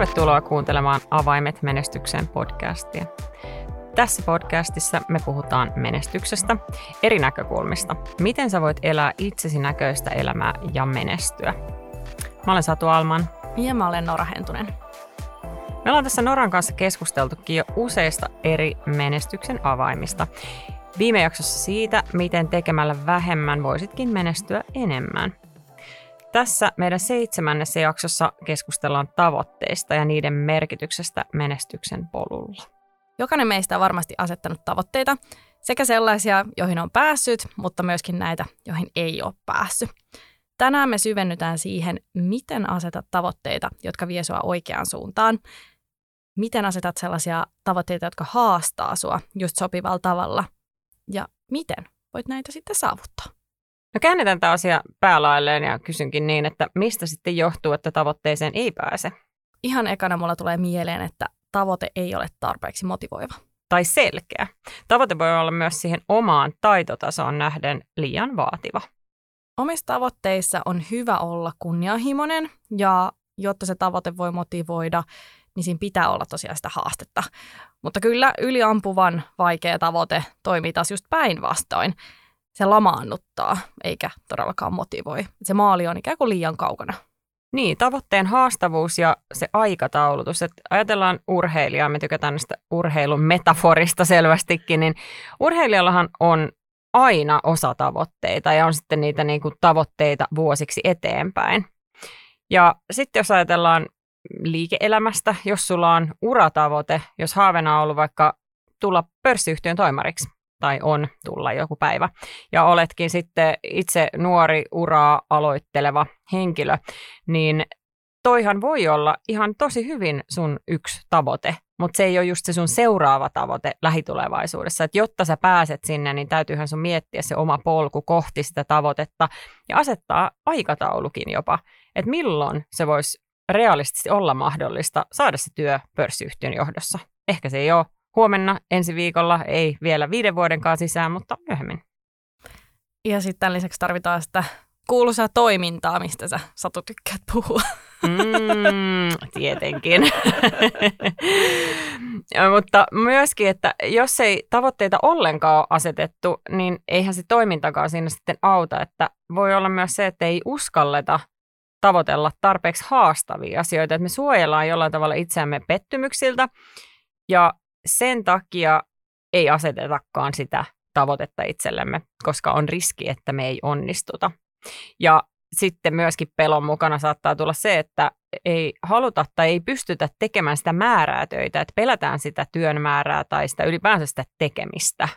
Tervetuloa kuuntelemaan Avaimet menestykseen podcastia. Tässä podcastissa me puhutaan menestyksestä eri näkökulmista. Miten sä voit elää itsesi näköistä elämää ja menestyä? Mä olen Satu Alman. Ja mä olen Nora Hentunen. Me ollaan tässä Noran kanssa keskusteltukin jo useista eri menestyksen avaimista. Viime jaksossa siitä, miten tekemällä vähemmän voisitkin menestyä enemmän. Tässä meidän seitsemännessä jaksossa keskustellaan tavoitteista ja niiden merkityksestä menestyksen polulla. Jokainen meistä on varmasti asettanut tavoitteita, sekä sellaisia, joihin on päässyt, mutta myöskin näitä, joihin ei ole päässyt. Tänään me syvennytään siihen, miten asetat tavoitteita, jotka vie sua oikeaan suuntaan. Miten asetat sellaisia tavoitteita, jotka haastaa sua just sopivalla tavalla. Ja miten voit näitä sitten saavuttaa. No käännetään tämä asia päälailleen ja kysynkin niin, että mistä sitten johtuu, että tavoitteeseen ei pääse? Ihan ekana mulla tulee mieleen, että tavoite ei ole tarpeeksi motivoiva. Tai selkeä. Tavoite voi olla myös siihen omaan taitotasoon nähden liian vaativa. Omissa tavoitteissa on hyvä olla kunnianhimoinen ja jotta se tavoite voi motivoida, niin siinä pitää olla tosiaan sitä haastetta. Mutta kyllä yliampuvan vaikea tavoite toimii taas just päinvastoin se lamaannuttaa eikä todellakaan motivoi. Se maali on ikään kuin liian kaukana. Niin, tavoitteen haastavuus ja se aikataulutus. Että ajatellaan urheilijaa, me tykätään näistä urheilun metaforista selvästikin, niin urheilijallahan on aina osa tavoitteita ja on sitten niitä niin kuin tavoitteita vuosiksi eteenpäin. Ja sitten jos ajatellaan liike-elämästä, jos sulla on uratavoite, jos haaveena on ollut vaikka tulla pörssiyhtiön toimariksi, tai on tulla joku päivä, ja oletkin sitten itse nuori uraa aloitteleva henkilö, niin toihan voi olla ihan tosi hyvin sun yksi tavoite, mutta se ei ole just se sun seuraava tavoite lähitulevaisuudessa. Et jotta sä pääset sinne, niin täytyyhän sun miettiä se oma polku kohti sitä tavoitetta ja asettaa aikataulukin jopa, että milloin se voisi realistisesti olla mahdollista saada se työ pörssiyhtiön johdossa. Ehkä se ei ole huomenna, ensi viikolla, ei vielä viiden vuodenkaan sisään, mutta myöhemmin. Ja sitten tämän lisäksi tarvitaan sitä kuuluisaa toimintaa, mistä sä Satu tykkäät puhua. Mm, tietenkin. ja, mutta myöskin, että jos ei tavoitteita ollenkaan ole asetettu, niin eihän se toimintakaan siinä sitten auta. Että voi olla myös se, että ei uskalleta tavoitella tarpeeksi haastavia asioita, että me suojellaan jollain tavalla itseämme pettymyksiltä ja sen takia ei asetetakaan sitä tavoitetta itsellemme, koska on riski, että me ei onnistuta. Ja sitten myöskin pelon mukana saattaa tulla se, että ei haluta tai ei pystytä tekemään sitä määrää töitä, että pelätään sitä työn määrää tai sitä ylipäänsä sitä tekemistä.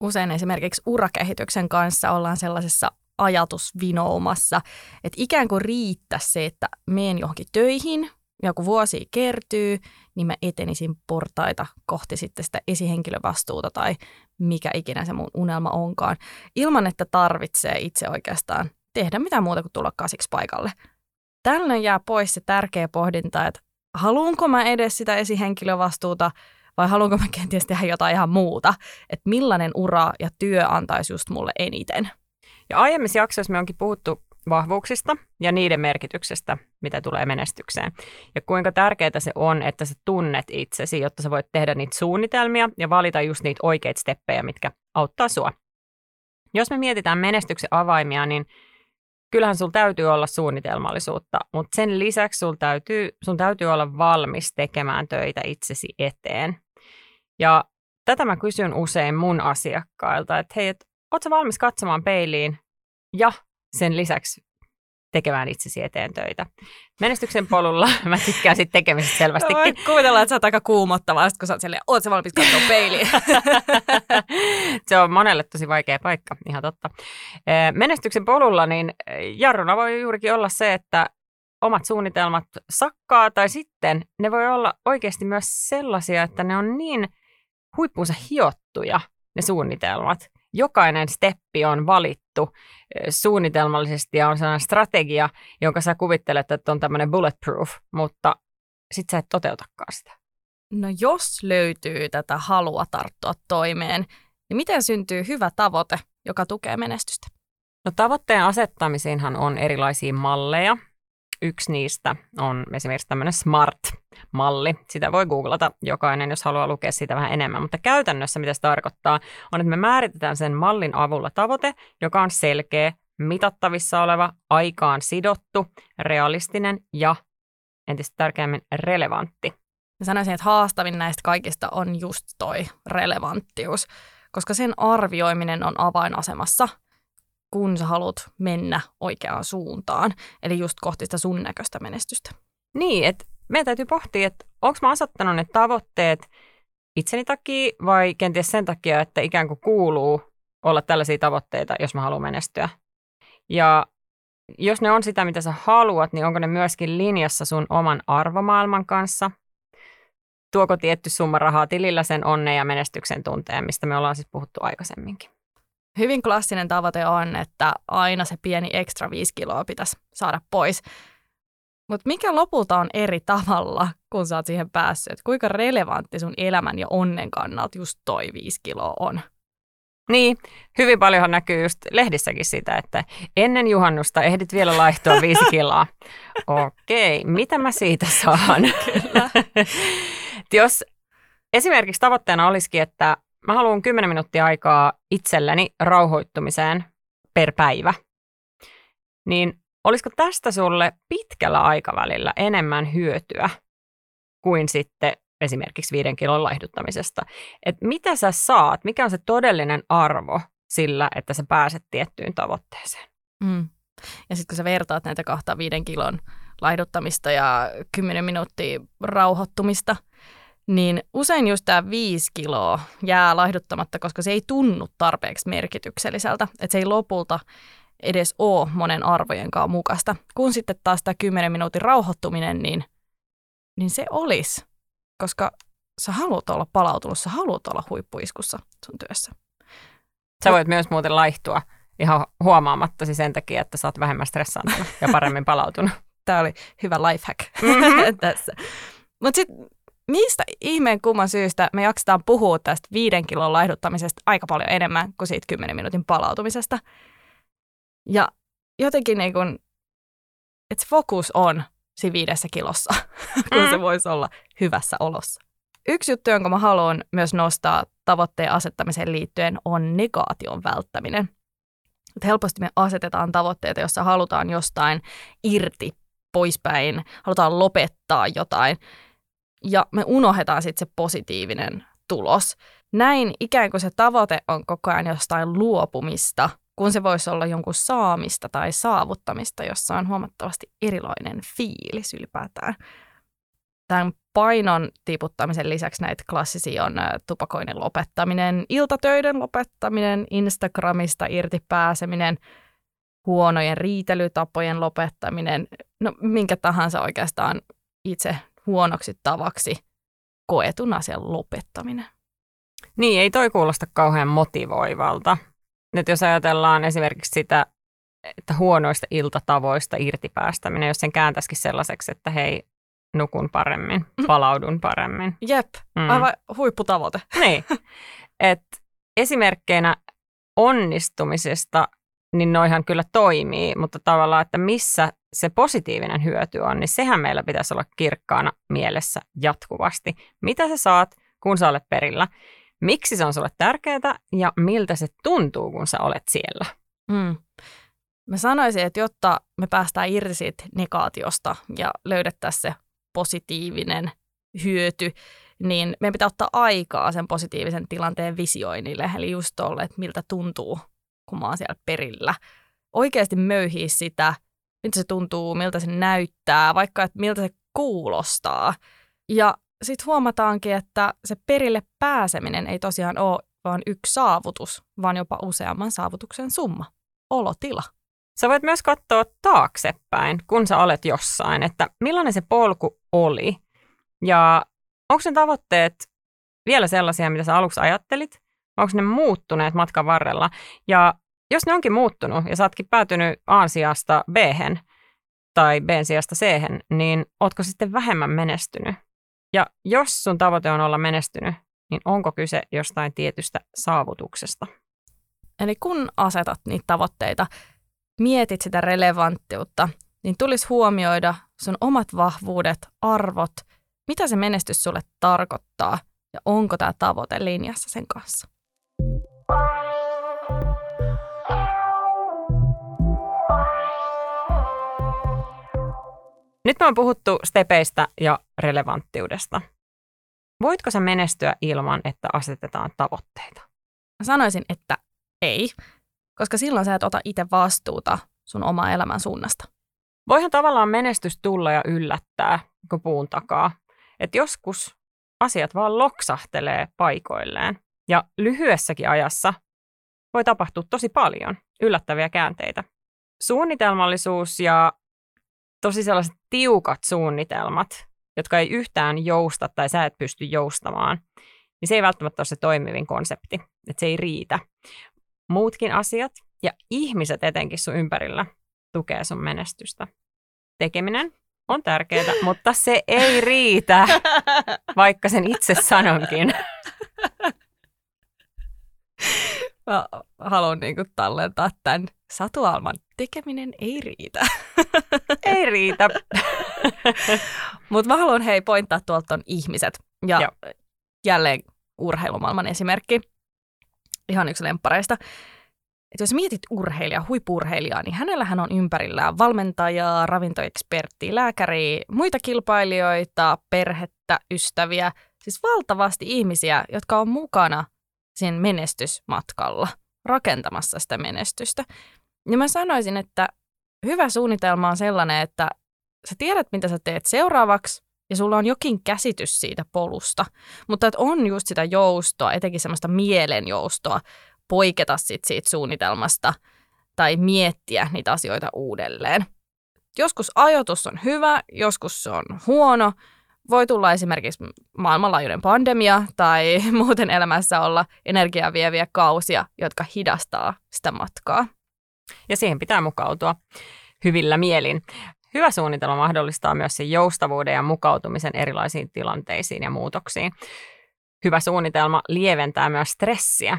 Usein esimerkiksi urakehityksen kanssa ollaan sellaisessa ajatusvinoumassa, että ikään kuin riittää se, että meen johonkin töihin, ja kun vuosi kertyy, niin mä etenisin portaita kohti sitten sitä esihenkilövastuuta tai mikä ikinä se mun unelma onkaan, ilman että tarvitsee itse oikeastaan tehdä mitään muuta kuin tulla kasiksi paikalle. Tällöin jää pois se tärkeä pohdinta, että haluanko mä edes sitä esihenkilövastuuta vai haluanko mä kenties tehdä jotain ihan muuta, että millainen ura ja työ antaisi just mulle eniten. Ja aiemmissa jaksoissa me onkin puhuttu vahvuuksista ja niiden merkityksestä, mitä tulee menestykseen. Ja kuinka tärkeää se on, että sä tunnet itsesi, jotta sä voit tehdä niitä suunnitelmia ja valita just niitä oikeita steppejä, mitkä auttaa sua. Jos me mietitään menestyksen avaimia, niin kyllähän sulla täytyy olla suunnitelmallisuutta, mutta sen lisäksi sul täytyy, sun täytyy olla valmis tekemään töitä itsesi eteen. Ja tätä mä kysyn usein mun asiakkailta, että hei, et, ootko valmis katsomaan peiliin ja sen lisäksi tekemään itsesi eteen töitä. Menestyksen polulla mä tykkään sitten tekemisestä selvästikin. Voin kuvitella, että sä oot aika kuumottavaa, kun sä oot silleen, oot sä valmis katsoa peiliin? Se on monelle tosi vaikea paikka, ihan totta. Menestyksen polulla niin jarruna voi juurikin olla se, että omat suunnitelmat sakkaa, tai sitten ne voi olla oikeasti myös sellaisia, että ne on niin huippuunsa hiottuja, ne suunnitelmat. Jokainen steppi on valittu suunnitelmallisesti ja on sellainen strategia, jonka sä kuvittelet, että on tämmöinen bulletproof, mutta sit sä et toteutakaan sitä. No jos löytyy tätä halua tarttua toimeen, niin miten syntyy hyvä tavoite, joka tukee menestystä? No tavoitteen asettamisiinhan on erilaisia malleja. Yksi niistä on esimerkiksi tämmöinen SMART, malli. Sitä voi googlata jokainen, jos haluaa lukea siitä vähän enemmän. Mutta käytännössä mitä se tarkoittaa, on, että me määritetään sen mallin avulla tavoite, joka on selkeä, mitattavissa oleva, aikaan sidottu, realistinen ja entistä tärkeämmin relevantti. Mä sanoisin, että haastavin näistä kaikista on just toi relevanttius, koska sen arvioiminen on avainasemassa, kun sä haluat mennä oikeaan suuntaan, eli just kohti sitä sun näköistä menestystä. Niin, että meidän täytyy pohtia, että onko mä asettanut ne tavoitteet itseni takia vai kenties sen takia, että ikään kuin kuuluu olla tällaisia tavoitteita, jos mä haluan menestyä. Ja jos ne on sitä, mitä sä haluat, niin onko ne myöskin linjassa sun oman arvomaailman kanssa? Tuoko tietty summa rahaa tilillä sen onnen ja menestyksen tunteen, mistä me ollaan siis puhuttu aikaisemminkin? Hyvin klassinen tavoite on, että aina se pieni ekstra viisi kiloa pitäisi saada pois. Mutta mikä lopulta on eri tavalla, kun sä oot siihen päässyt? Et kuinka relevantti sun elämän ja onnen kannalta just toi viisi kiloa on? Niin, hyvin paljonhan näkyy just lehdissäkin sitä, että ennen juhannusta ehdit vielä laihtua viisi kiloa. Okei, mitä mä siitä saan? Jos esimerkiksi tavoitteena olisikin, että mä haluan 10 minuuttia aikaa itselleni rauhoittumiseen per päivä, niin olisiko tästä sulle pitkällä aikavälillä enemmän hyötyä kuin sitten esimerkiksi viiden kilon laihduttamisesta. Et mitä sä saat, mikä on se todellinen arvo sillä, että sä pääset tiettyyn tavoitteeseen. Mm. Ja sitten kun sä vertaat näitä kahta viiden kilon laihduttamista ja kymmenen minuuttia rauhoittumista, niin usein just tämä viisi kiloa jää laihduttamatta, koska se ei tunnu tarpeeksi merkitykselliseltä. Että se ei lopulta edes ole monen arvojenkaan mukaista. Kun sitten taas tämä kymmenen minuutin rauhoittuminen, niin, niin se olisi koska sä haluat olla palautunut, sä haluat olla huippuiskussa sun työssä. Sä voit myös muuten laihtua ihan huomaamatta sen takia, että sä oot vähemmän stressaantunut ja paremmin palautunut. Tämä oli hyvä lifehack mm-hmm. tässä. Mutta sitten mistä ihmeen kumman syystä me jaksetaan puhua tästä viiden kilon laihduttamisesta aika paljon enemmän kuin siitä kymmenen minuutin palautumisesta. Ja jotenkin niin kun, että fokus on siinä viidessä kilossa, kun mm. se voisi olla hyvässä olossa. Yksi juttu, jonka mä haluan myös nostaa tavoitteen asettamiseen liittyen, on negaation välttäminen. Et helposti me asetetaan tavoitteita, jossa halutaan jostain irti, poispäin, halutaan lopettaa jotain, ja me unohdetaan sitten se positiivinen tulos. Näin ikään kuin se tavoite on koko ajan jostain luopumista, kun se voisi olla jonkun saamista tai saavuttamista, jossa on huomattavasti erilainen fiilis ylipäätään. Tämän painon tiputtamisen lisäksi näitä klassisia on tupakoinnin lopettaminen, iltatöiden lopettaminen, Instagramista irti pääseminen, huonojen riitelytapojen lopettaminen, no minkä tahansa oikeastaan itse huonoksi tavaksi koetun asian lopettaminen. Niin, ei toi kuulosta kauhean motivoivalta. Nyt jos ajatellaan esimerkiksi sitä, että huonoista iltatavoista irtipäästäminen, jos sen kääntäisikin sellaiseksi, että hei, nukun paremmin, mm. palaudun paremmin. Jep, mm. aivan huipputavoite. Niin, et esimerkkeinä onnistumisesta, niin noihan kyllä toimii, mutta tavallaan, että missä se positiivinen hyöty on, niin sehän meillä pitäisi olla kirkkaana mielessä jatkuvasti. Mitä sä saat, kun sä olet perillä? miksi se on sulle tärkeää ja miltä se tuntuu, kun sä olet siellä. Mm. Mä sanoisin, että jotta me päästään irti siitä negaatiosta ja löydettäisiin se positiivinen hyöty, niin meidän pitää ottaa aikaa sen positiivisen tilanteen visioinnille. Eli just tolle, että miltä tuntuu, oon siellä perillä. Oikeasti möyhii sitä, miltä se tuntuu, miltä se näyttää, vaikka että miltä se kuulostaa. Ja sitten huomataankin, että se perille pääseminen ei tosiaan ole vain yksi saavutus, vaan jopa useamman saavutuksen summa. Olotila. Sä voit myös katsoa taaksepäin, kun sä olet jossain, että millainen se polku oli ja onko ne tavoitteet vielä sellaisia, mitä sä aluksi ajattelit, onko ne muuttuneet matkan varrella. Ja jos ne onkin muuttunut ja sä ootkin päätynyt A sijasta b tai b sijasta c niin ootko sitten vähemmän menestynyt? Ja jos sun tavoite on olla menestynyt, niin onko kyse jostain tietystä saavutuksesta? Eli kun asetat niitä tavoitteita, mietit sitä relevanttiutta, niin tulisi huomioida sun omat vahvuudet, arvot, mitä se menestys sulle tarkoittaa ja onko tämä tavoite linjassa sen kanssa. Nyt me on puhuttu stepeistä ja relevanttiudesta. Voitko sä menestyä ilman, että asetetaan tavoitteita? Mä sanoisin, että ei, koska silloin sä et ota itse vastuuta sun oma elämän suunnasta. Voihan tavallaan menestys tulla ja yllättää kun puun takaa. Että joskus asiat vaan loksahtelee paikoilleen. Ja lyhyessäkin ajassa voi tapahtua tosi paljon yllättäviä käänteitä. Suunnitelmallisuus ja tosi sellaiset tiukat suunnitelmat, jotka ei yhtään jousta tai sä et pysty joustamaan, niin se ei välttämättä ole se toimivin konsepti, että se ei riitä. Muutkin asiat ja ihmiset etenkin sun ympärillä tukee sun menestystä. Tekeminen on tärkeää, mutta se ei riitä, vaikka sen itse sanonkin. Mä haluan niin kuin tallentaa tämän Satu Alman tekeminen ei riitä. ei riitä. Mutta mä haluan hei pointtaa tuolta on ihmiset. Ja Joo. jälleen urheilumaailman esimerkki. Ihan yksi lempareista. Et jos mietit urheilijaa, huippurheilijaa, niin hänellähän on ympärillään valmentajaa, ravintoeksperttiä, lääkäriä, muita kilpailijoita, perhettä, ystäviä. Siis valtavasti ihmisiä, jotka on mukana sen menestysmatkalla, rakentamassa sitä menestystä. Ja mä sanoisin, että hyvä suunnitelma on sellainen, että sä tiedät, mitä sä teet seuraavaksi, ja sulla on jokin käsitys siitä polusta. Mutta että on just sitä joustoa, etenkin semmoista mielenjoustoa, poiketa sit siitä suunnitelmasta tai miettiä niitä asioita uudelleen. Joskus ajoitus on hyvä, joskus se on huono. Voi tulla esimerkiksi maailmanlaajuinen pandemia tai muuten elämässä olla energiaa vieviä kausia, jotka hidastaa sitä matkaa. Ja siihen pitää mukautua hyvillä mielin. Hyvä suunnitelma mahdollistaa myös sen joustavuuden ja mukautumisen erilaisiin tilanteisiin ja muutoksiin. Hyvä suunnitelma lieventää myös stressiä.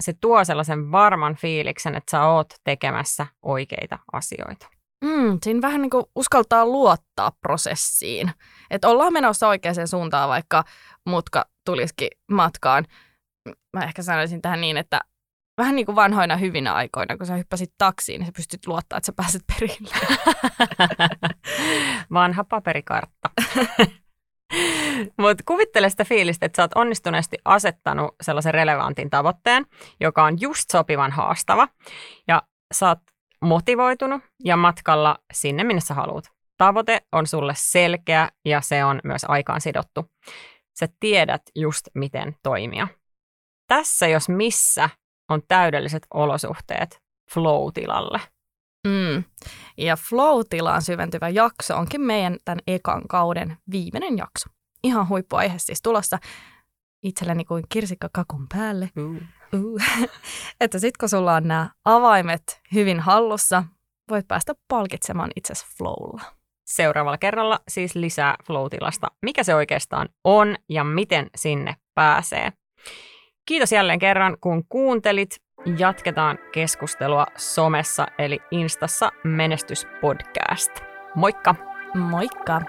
Se tuo sellaisen varman fiiliksen, että sä oot tekemässä oikeita asioita. Mm, siinä vähän niin kuin uskaltaa luottaa prosessiin. Että ollaan menossa oikeaan suuntaan, vaikka mutka tulisikin matkaan. Mä ehkä sanoisin tähän niin, että vähän niin kuin vanhoina hyvinä aikoina, kun sä hyppäsit taksiin, niin sä pystyt luottaa, että sä pääset perille. Vanha paperikartta. Mutta kuvittele sitä fiilistä, että sä oot onnistuneesti asettanut sellaisen relevantin tavoitteen, joka on just sopivan haastava. Ja sä oot motivoitunut ja matkalla sinne, minne sä haluat. Tavoite on sulle selkeä ja se on myös aikaan sidottu. Sä tiedät just, miten toimia. Tässä jos missä on täydelliset olosuhteet flow-tilalle. Mm. Ja flow-tilaan syventyvä jakso onkin meidän tämän ekan kauden viimeinen jakso. Ihan huippuaihe siis tulossa itselleni kuin kirsikka kakun päälle. Uh. Uh. että sitten kun sulla on nämä avaimet hyvin hallussa, voit päästä palkitsemaan itsesi flowlla. Seuraavalla kerralla siis lisää flow-tilasta, mikä se oikeastaan on ja miten sinne pääsee. Kiitos jälleen kerran, kun kuuntelit. Jatketaan keskustelua somessa eli Instassa Menestyspodcast. Moikka! Moikka!